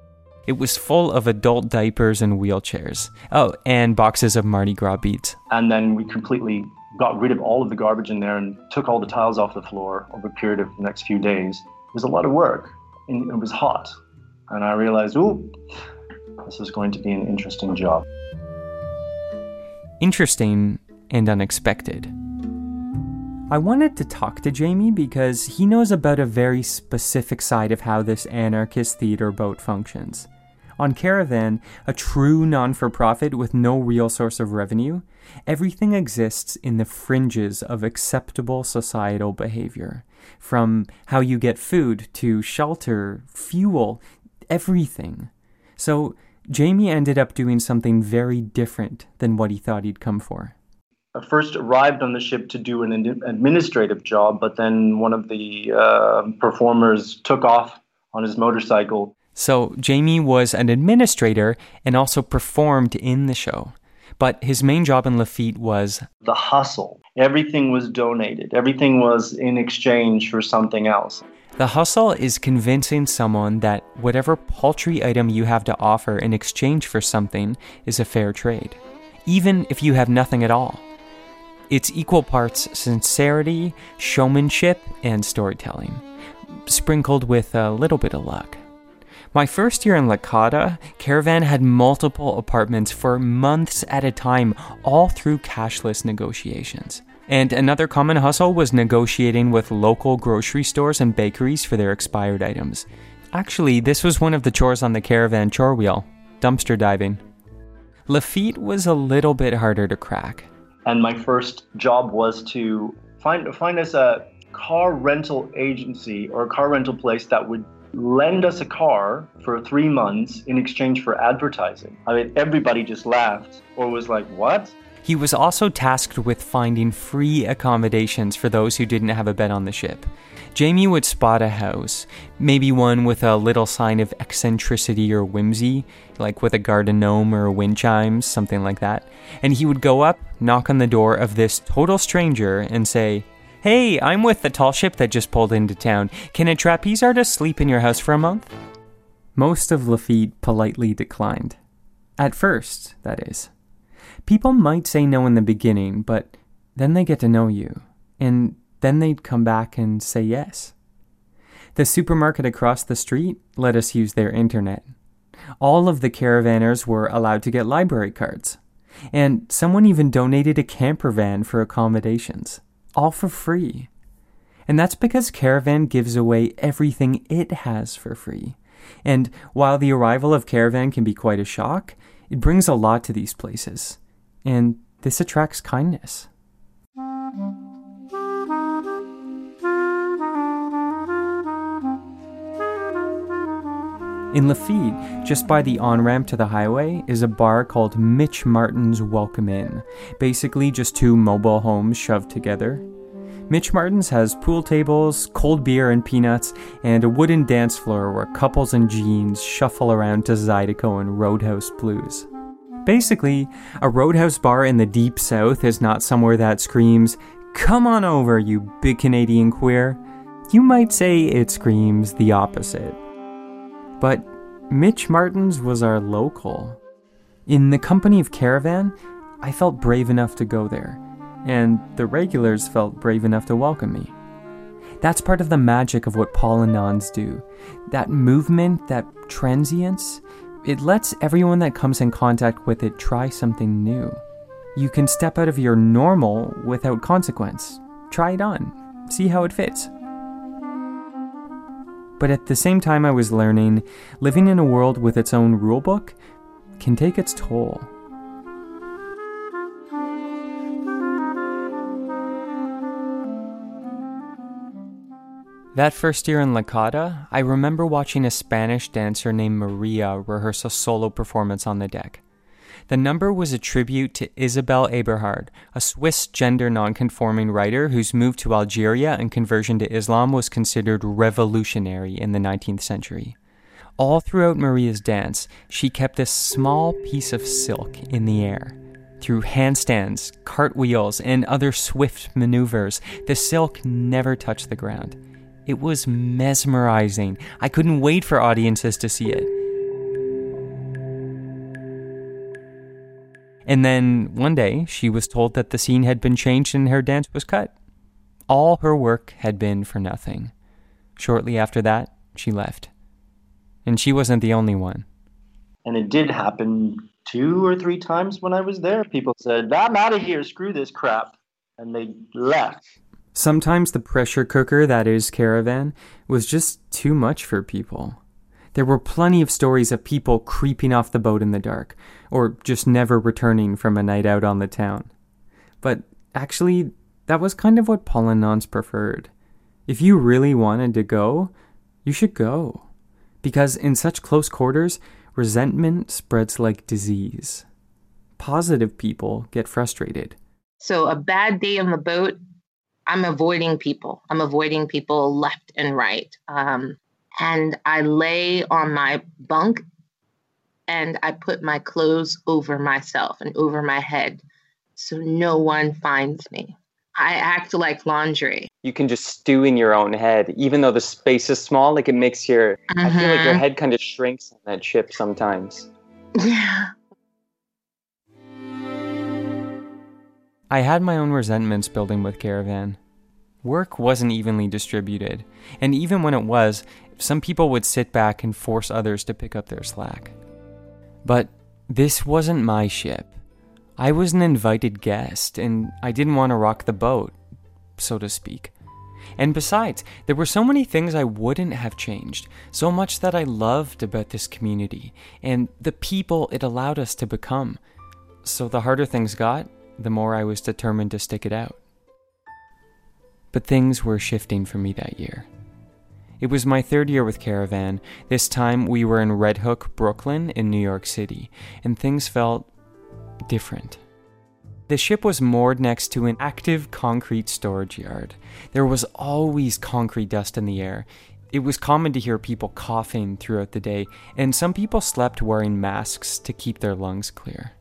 It was full of adult diapers and wheelchairs. Oh, and boxes of Mardi Gras beads. And then we completely got rid of all of the garbage in there and took all the tiles off the floor over a period of the next few days. It was a lot of work and it was hot. And I realized, ooh, this is going to be an interesting job interesting and unexpected. I wanted to talk to Jamie because he knows about a very specific side of how this anarchist theater boat functions. On Caravan, a true non for profit with no real source of revenue, everything exists in the fringes of acceptable societal behavior. From how you get food to shelter, fuel, everything. So Jamie ended up doing something very different than what he thought he'd come for. I first arrived on the ship to do an administrative job, but then one of the uh, performers took off on his motorcycle. So Jamie was an administrator and also performed in the show. But his main job in Lafitte was the hustle. Everything was donated, everything was in exchange for something else. The hustle is convincing someone that whatever paltry item you have to offer in exchange for something is a fair trade, even if you have nothing at all. It's equal parts sincerity, showmanship, and storytelling, sprinkled with a little bit of luck. My first year in Licata, Caravan had multiple apartments for months at a time, all through cashless negotiations. And another common hustle was negotiating with local grocery stores and bakeries for their expired items. Actually, this was one of the chores on the Caravan chore wheel dumpster diving. Lafitte was a little bit harder to crack. And my first job was to find find us a car rental agency or a car rental place that would lend us a car for three months in exchange for advertising. I mean, everybody just laughed or was like, "What?" He was also tasked with finding free accommodations for those who didn't have a bed on the ship. Jamie would spot a house, maybe one with a little sign of eccentricity or whimsy, like with a garden gnome or wind chimes, something like that, and he would go up, knock on the door of this total stranger, and say, Hey, I'm with the tall ship that just pulled into town. Can a trapeze artist sleep in your house for a month? Most of Lafitte politely declined. At first, that is. People might say no in the beginning, but then they get to know you, and then they'd come back and say yes. The supermarket across the street let us use their internet. All of the caravanners were allowed to get library cards, and someone even donated a camper van for accommodations, all for free. And that's because Caravan gives away everything it has for free. And while the arrival of Caravan can be quite a shock, it brings a lot to these places and this attracts kindness. In Lafitte, just by the on ramp to the highway, is a bar called Mitch Martin's Welcome Inn. Basically, just two mobile homes shoved together. Mitch Martin's has pool tables, cold beer and peanuts, and a wooden dance floor where couples in jeans shuffle around to Zydeco and Roadhouse blues. Basically, a roadhouse bar in the deep south is not somewhere that screams, Come on over, you big Canadian queer. You might say it screams the opposite. But Mitch Martin's was our local. In the company of Caravan, I felt brave enough to go there, and the regulars felt brave enough to welcome me. That's part of the magic of what Paul and Nans do. That movement, that transience, it lets everyone that comes in contact with it try something new. You can step out of your normal without consequence. Try it on, see how it fits. But at the same time, I was learning living in a world with its own rulebook can take its toll. That first year in Licata, I remember watching a Spanish dancer named Maria rehearse a solo performance on the deck. The number was a tribute to Isabelle Eberhardt, a Swiss gender nonconforming writer whose move to Algeria and conversion to Islam was considered revolutionary in the 19th century. All throughout Maria's dance, she kept this small piece of silk in the air. Through handstands, cartwheels, and other swift maneuvers, the silk never touched the ground. It was mesmerizing. I couldn't wait for audiences to see it. And then one day, she was told that the scene had been changed and her dance was cut. All her work had been for nothing. Shortly after that, she left. And she wasn't the only one. And it did happen two or three times when I was there. People said, I'm out of here, screw this crap. And they left. Sometimes the pressure cooker that is Caravan was just too much for people. There were plenty of stories of people creeping off the boat in the dark, or just never returning from a night out on the town. But actually, that was kind of what Paul and Nans preferred. If you really wanted to go, you should go. Because in such close quarters, resentment spreads like disease. Positive people get frustrated. So, a bad day on the boat I'm avoiding people. I'm avoiding people left and right. Um, and I lay on my bunk and I put my clothes over myself and over my head so no one finds me. I act like laundry. you can just stew in your own head, even though the space is small. Like it makes your, I feel like your Mhm. head kind of shrinks on that ship sometimes. *laughs* Yeah. I had my own resentments building with Caravan. Work wasn't evenly distributed, and even when it was, some people would sit back and force others to pick up their slack. But this wasn't my ship. I was an invited guest, and I didn't want to rock the boat, so to speak. And besides, there were so many things I wouldn't have changed, so much that I loved about this community, and the people it allowed us to become. So the harder things got, the more I was determined to stick it out. But things were shifting for me that year. It was my third year with Caravan. This time we were in Red Hook, Brooklyn, in New York City, and things felt different. The ship was moored next to an active concrete storage yard. There was always concrete dust in the air. It was common to hear people coughing throughout the day, and some people slept wearing masks to keep their lungs clear.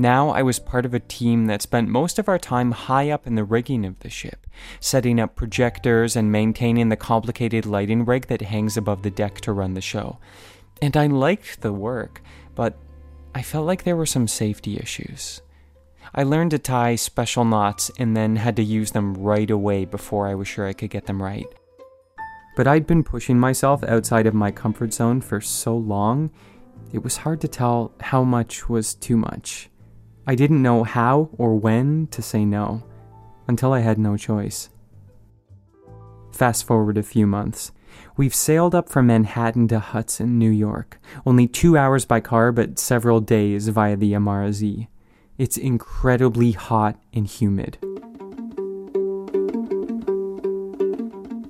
Now I was part of a team that spent most of our time high up in the rigging of the ship, setting up projectors and maintaining the complicated lighting rig that hangs above the deck to run the show. And I liked the work, but I felt like there were some safety issues. I learned to tie special knots and then had to use them right away before I was sure I could get them right. But I'd been pushing myself outside of my comfort zone for so long, it was hard to tell how much was too much. I didn't know how or when to say no, until I had no choice. Fast forward a few months. We've sailed up from Manhattan to Hudson, New York, only two hours by car, but several days via the Amara. It's incredibly hot and humid.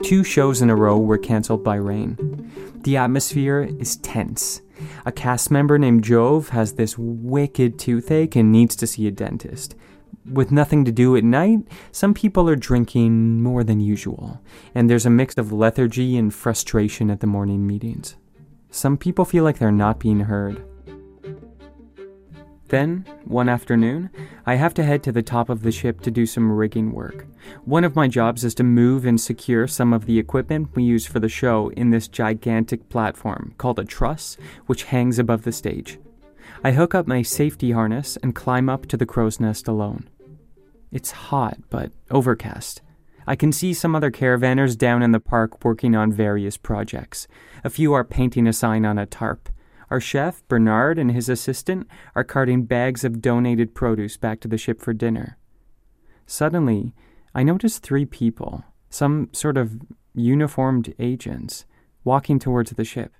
Two shows in a row were canceled by rain. The atmosphere is tense. A cast member named Jove has this wicked toothache and needs to see a dentist. With nothing to do at night, some people are drinking more than usual, and there's a mix of lethargy and frustration at the morning meetings. Some people feel like they're not being heard. Then, one afternoon, I have to head to the top of the ship to do some rigging work. One of my jobs is to move and secure some of the equipment we use for the show in this gigantic platform called a truss, which hangs above the stage. I hook up my safety harness and climb up to the crow's nest alone. It's hot, but overcast. I can see some other caravanners down in the park working on various projects. A few are painting a sign on a tarp. Our chef, Bernard, and his assistant are carting bags of donated produce back to the ship for dinner. Suddenly, I notice three people, some sort of uniformed agents, walking towards the ship.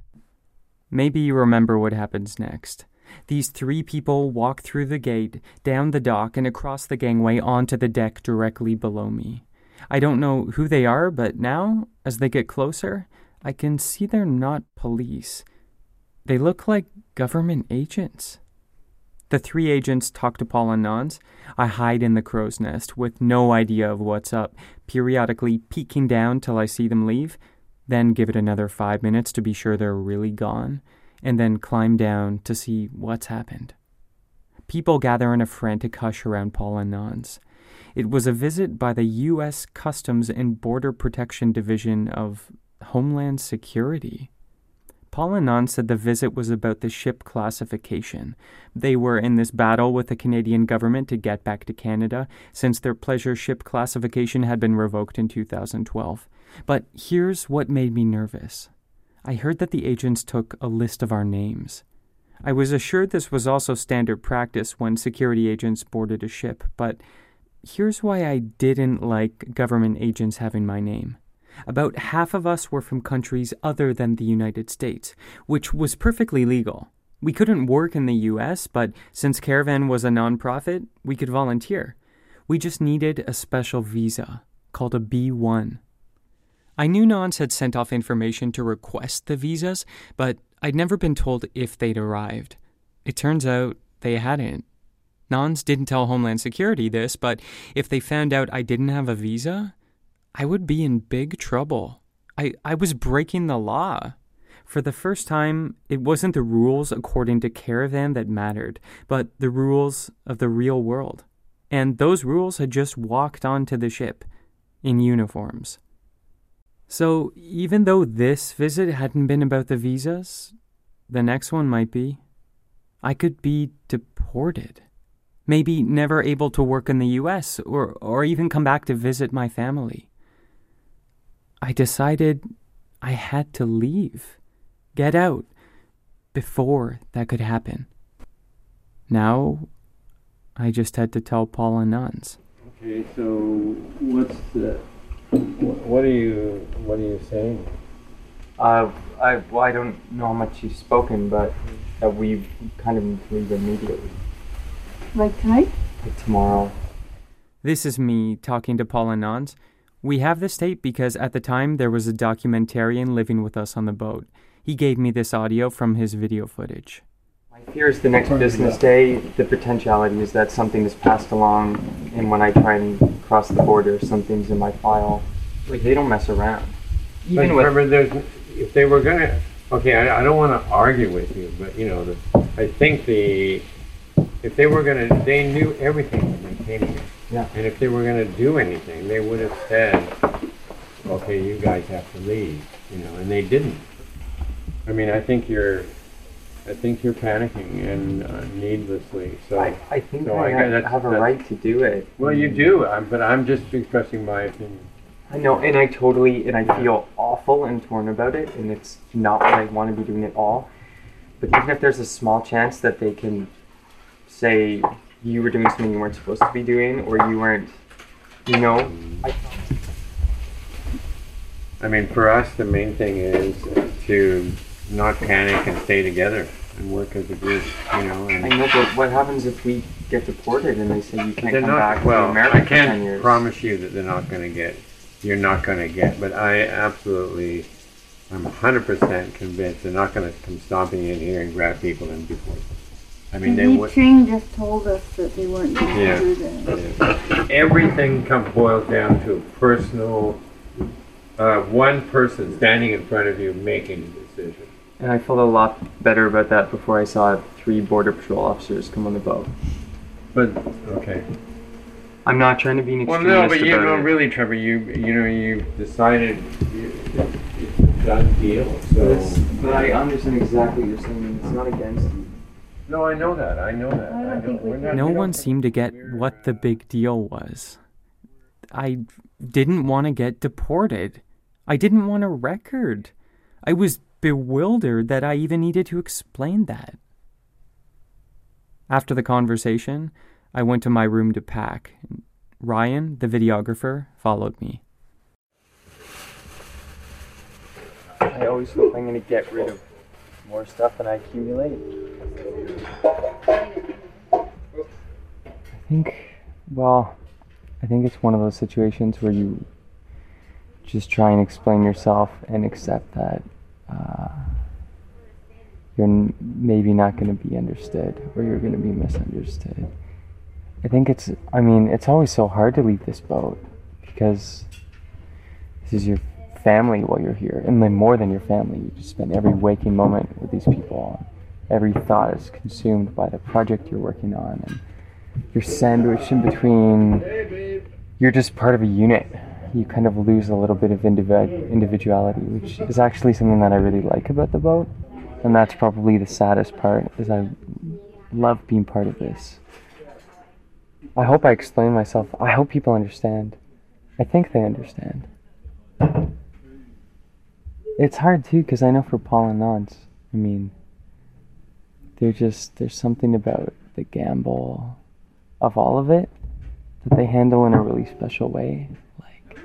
Maybe you remember what happens next. These three people walk through the gate, down the dock, and across the gangway onto the deck directly below me. I don't know who they are, but now, as they get closer, I can see they're not police. They look like government agents. The three agents talk to Paul and Nans. I hide in the crow's nest with no idea of what's up, periodically peeking down till I see them leave, then give it another five minutes to be sure they're really gone, and then climb down to see what's happened. People gather in a frantic hush around Paul and Nans. It was a visit by the U.S. Customs and Border Protection Division of Homeland Security. Paul Nan said the visit was about the ship classification. They were in this battle with the Canadian government to get back to Canada since their pleasure ship classification had been revoked in 2012. But here's what made me nervous. I heard that the agents took a list of our names. I was assured this was also standard practice when security agents boarded a ship, but here's why I didn't like government agents having my name. About half of us were from countries other than the United States, which was perfectly legal. We couldn't work in the US, but since Caravan was a nonprofit, we could volunteer. We just needed a special visa called a B1. I knew Nans had sent off information to request the visas, but I'd never been told if they'd arrived. It turns out they hadn't. Nans didn't tell Homeland Security this, but if they found out I didn't have a visa, I would be in big trouble. I, I was breaking the law. For the first time, it wasn't the rules according to Caravan that mattered, but the rules of the real world. And those rules had just walked onto the ship. in uniforms. So, even though this visit hadn't been about the visas, the next one might be. I could be deported. Maybe never able to work in the US or, or even come back to visit my family. I decided I had to leave, get out, before that could happen. Now, I just had to tell Paul and Nans. Okay, so what's the what are you what are you saying? Uh, I well, I don't know how much you've spoken, but that we kind of need to leave immediately, Like tonight? like tomorrow. This is me talking to Paul and Nans. We have this tape because at the time there was a documentarian living with us on the boat. He gave me this audio from his video footage. My fear is the next business day. The potentiality is that something is passed along, and when I try and cross the border, something's in my file. Like they don't mess around. Even with remember, there's if they were gonna. Okay, I, I don't want to argue with you, but you know, the, I think the if they were gonna, they knew everything when they came here. Yeah. And if they were gonna do anything, they would have said, "Okay, you guys have to leave," you know, and they didn't. I mean, I think you're, I think you're panicking and uh, needlessly. So I, I think so I, have, have a right to do it. Well, you do, I'm, but I'm just expressing my opinion. I know, and I totally, and I feel awful and torn about it, and it's not what I want to be doing at all. But even if there's a small chance that they can say you were doing something you weren't supposed to be doing, or you weren't, you know, I, I mean, for us, the main thing is to not panic and stay together and work as a group, you know. I know, but what happens if we get deported and they say you can't come not, back well, to America I can't promise you that they're not going to get, you're not going to get, but I absolutely, I'm 100% convinced they're not going to come stomping in here and grab people and deport them. I mean, they would. Ching just told us that they weren't going Yeah. to do that. Everything comes boils down to a personal, uh, one person standing in front of you making a decision. And I felt a lot better about that before I saw three border patrol officers come on the boat. But okay. I'm not trying to be an Well, extremist no, but you about know, it. really, Trevor, you you know, you decided you, it's a done deal. So. But, but I understand exactly what you're saying. It's not against you. No, I know that. I know that. I, know. We're not, No we don't- one seemed to get what the big deal was. I didn't want to get deported. I didn't want a record. I was bewildered that I even needed to explain that. After the conversation, I went to my room to pack. Ryan, the videographer, followed me. I always hope I'm going to get rid of more stuff than I accumulate. I think, well, I think it's one of those situations where you just try and explain yourself and accept that uh, you're n- maybe not going to be understood or you're going to be misunderstood. I think it's, I mean, it's always so hard to leave this boat because this is your family while you're here. And then more than your family, you just spend every waking moment with these people. Every thought is consumed by the project you're working on. And you're sandwiched in between, you're just part of a unit. You kind of lose a little bit of individ- individuality, which is actually something that I really like about the boat. And that's probably the saddest part, is I love being part of this. I hope I explain myself. I hope people understand. I think they understand. It's hard too, because I know for Paul and Nans, I mean, they're just, there's something about the gamble of all of it that they handle in a really special way. Like,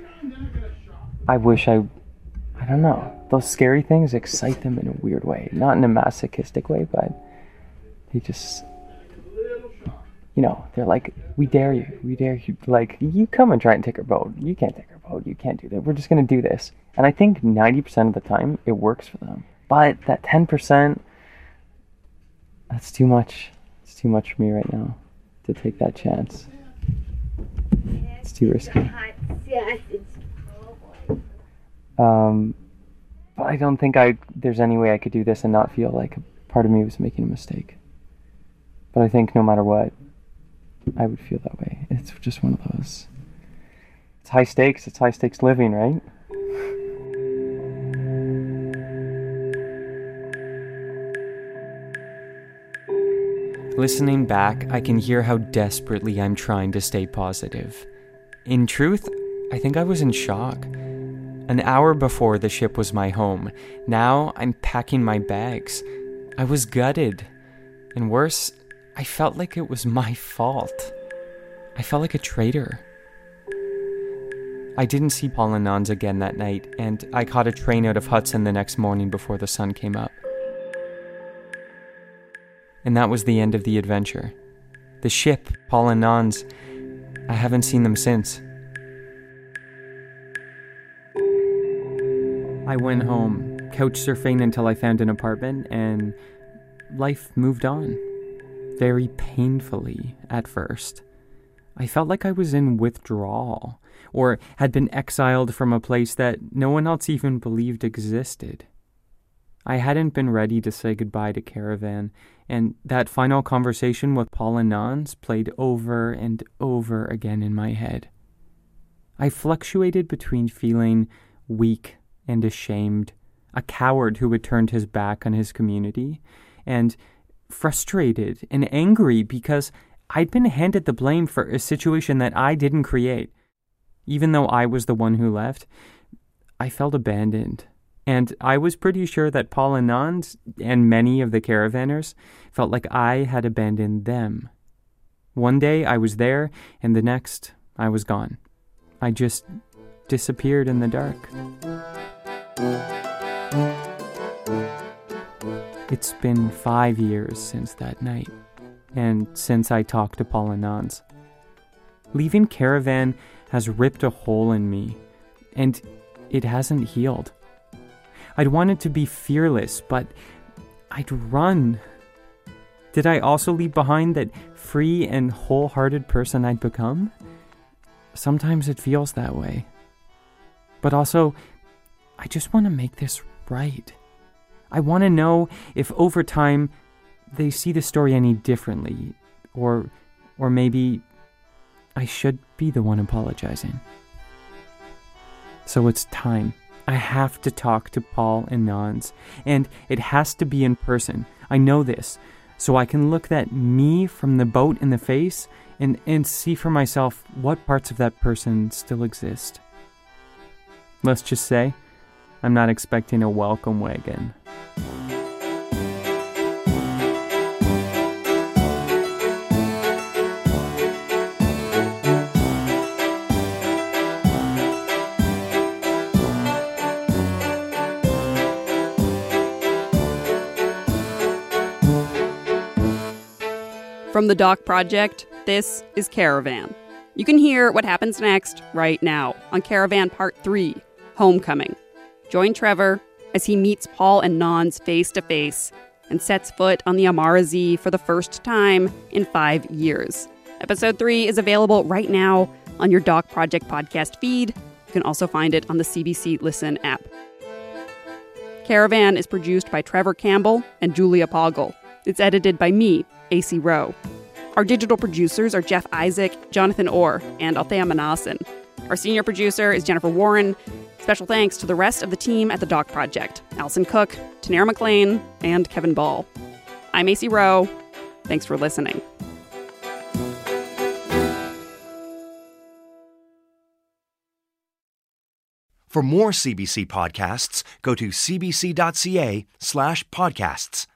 I wish I, I don't know, those scary things excite them in a weird way. Not in a masochistic way, but they just, you know, they're like, we dare you, we dare you. Like, you come and try and take our boat. You can't take our boat. You can't do that. We're just going to do this. And I think 90% of the time it works for them. But that 10%, that's too much. It's too much for me right now to take that chance. It's too risky. Um, but I don't think I there's any way I could do this and not feel like part of me was making a mistake. But I think no matter what, I would feel that way. It's just one of those. It's high stakes, it's high stakes living, right? Listening back, I can hear how desperately I'm trying to stay positive. In truth, I think I was in shock. An hour before, the ship was my home. Now I'm packing my bags. I was gutted. And worse, I felt like it was my fault. I felt like a traitor. I didn't see Paul and Nans again that night, and I caught a train out of Hudson the next morning before the sun came up. And that was the end of the adventure. The ship, Paul and Nans, I haven't seen them since. I went home, couch surfing until I found an apartment, and life moved on. Very painfully at first. I felt like I was in withdrawal, or had been exiled from a place that no one else even believed existed. I hadn't been ready to say goodbye to Caravan, and that final conversation with Paul and Nans played over and over again in my head. I fluctuated between feeling weak and ashamed, a coward who had turned his back on his community, and frustrated and angry because I'd been handed the blame for a situation that I didn't create. Even though I was the one who left, I felt abandoned and I was pretty sure that Paul and Nans and many of the caravanners felt like I had abandoned them. One day I was there, and the next I was gone. I just disappeared in the dark. It's been five years since that night, and since I talked to Paul and Nans. Leaving Caravan has ripped a hole in me, and it hasn't healed. I'd wanted to be fearless, but I'd run. Did I also leave behind that free and wholehearted person I'd become? Sometimes it feels that way. But also, I just want to make this right. I want to know if over time they see the story any differently, or, or maybe I should be the one apologizing. So it's time. I have to talk to Paul and Nans, and it has to be in person. I know this, so I can look that me from the boat in the face and, and see for myself what parts of that person still exist. Let's just say, I'm not expecting a welcome wagon. From the Doc Project, this is Caravan. You can hear what happens next right now on Caravan Part 3 Homecoming. Join Trevor as he meets Paul and Nans face to face and sets foot on the Amara Zee for the first time in five years. Episode 3 is available right now on your Doc Project podcast feed. You can also find it on the CBC Listen app. Caravan is produced by Trevor Campbell and Julia Poggle. It's edited by me, Acey Rowe. Our digital producers are Jeff Isaac, Jonathan Orr, and Althea Manasan. Our senior producer is Jennifer Warren. Special thanks to the rest of the team at the Doc Project Allison Cook, Tanera McLean, and Kevin Ball. I'm Acey Rowe. Thanks for listening. For more CBC podcasts, go to cbc.ca slash podcasts.